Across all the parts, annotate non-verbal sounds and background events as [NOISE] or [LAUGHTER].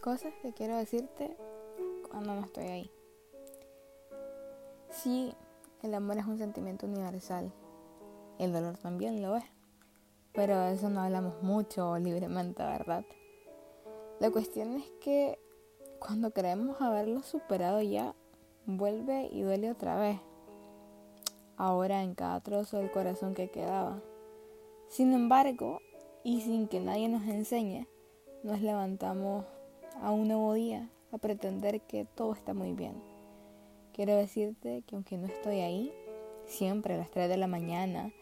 Cosas que quiero decirte cuando no estoy ahí. Sí, el amor es un sentimiento universal. El dolor también lo es. Pero de eso no hablamos mucho [LAUGHS] libremente, ¿verdad? La cuestión es que cuando creemos haberlo superado ya, vuelve y duele otra vez. Ahora en cada trozo del corazón que quedaba. Sin embargo, y sin que nadie nos enseñe, nos levantamos a un nuevo día a pretender que todo está muy bien. Quiero decirte que aunque no estoy ahí, siempre a las 3 de la mañana,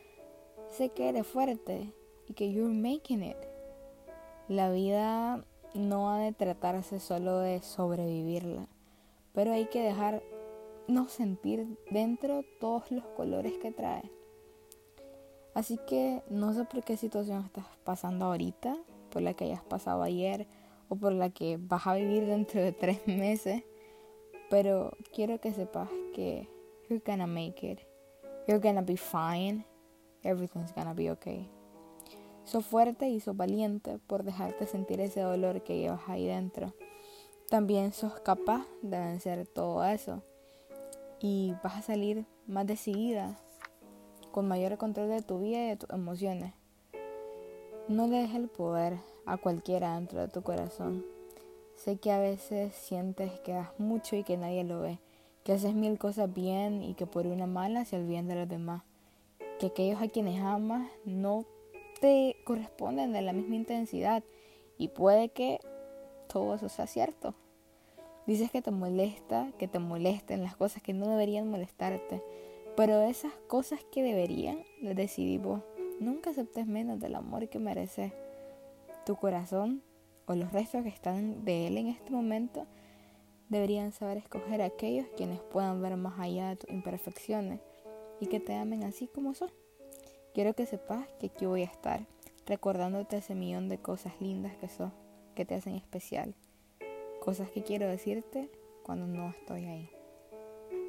sé que eres fuerte y que you're making it. La vida no ha de tratarse solo de sobrevivirla, pero hay que dejar no sentir dentro todos los colores que trae. Así que no sé por qué situación estás pasando ahorita, por la que hayas pasado ayer o por la que vas a vivir dentro de tres meses, pero quiero que sepas que you're gonna make it, you're gonna be fine, everything's gonna be okay. Sos fuerte y sos valiente por dejarte sentir ese dolor que llevas ahí dentro. También sos capaz de vencer todo eso y vas a salir más decidida, con mayor control de tu vida y de tus emociones. No le dejes el poder a cualquiera dentro de tu corazón. Sé que a veces sientes que das mucho y que nadie lo ve, que haces mil cosas bien y que por una mala se olvidan de los demás, que aquellos a quienes amas no te corresponden de la misma intensidad y puede que todo eso sea cierto. Dices que te molesta, que te molesten las cosas que no deberían molestarte, pero esas cosas que deberían, las decidí vos. Nunca aceptes menos del amor que mereces. Tu corazón o los restos que están de él en este momento deberían saber escoger a aquellos quienes puedan ver más allá de tus imperfecciones y que te amen así como son. Quiero que sepas que aquí voy a estar, recordándote ese millón de cosas lindas que sos, que te hacen especial. Cosas que quiero decirte cuando no estoy ahí.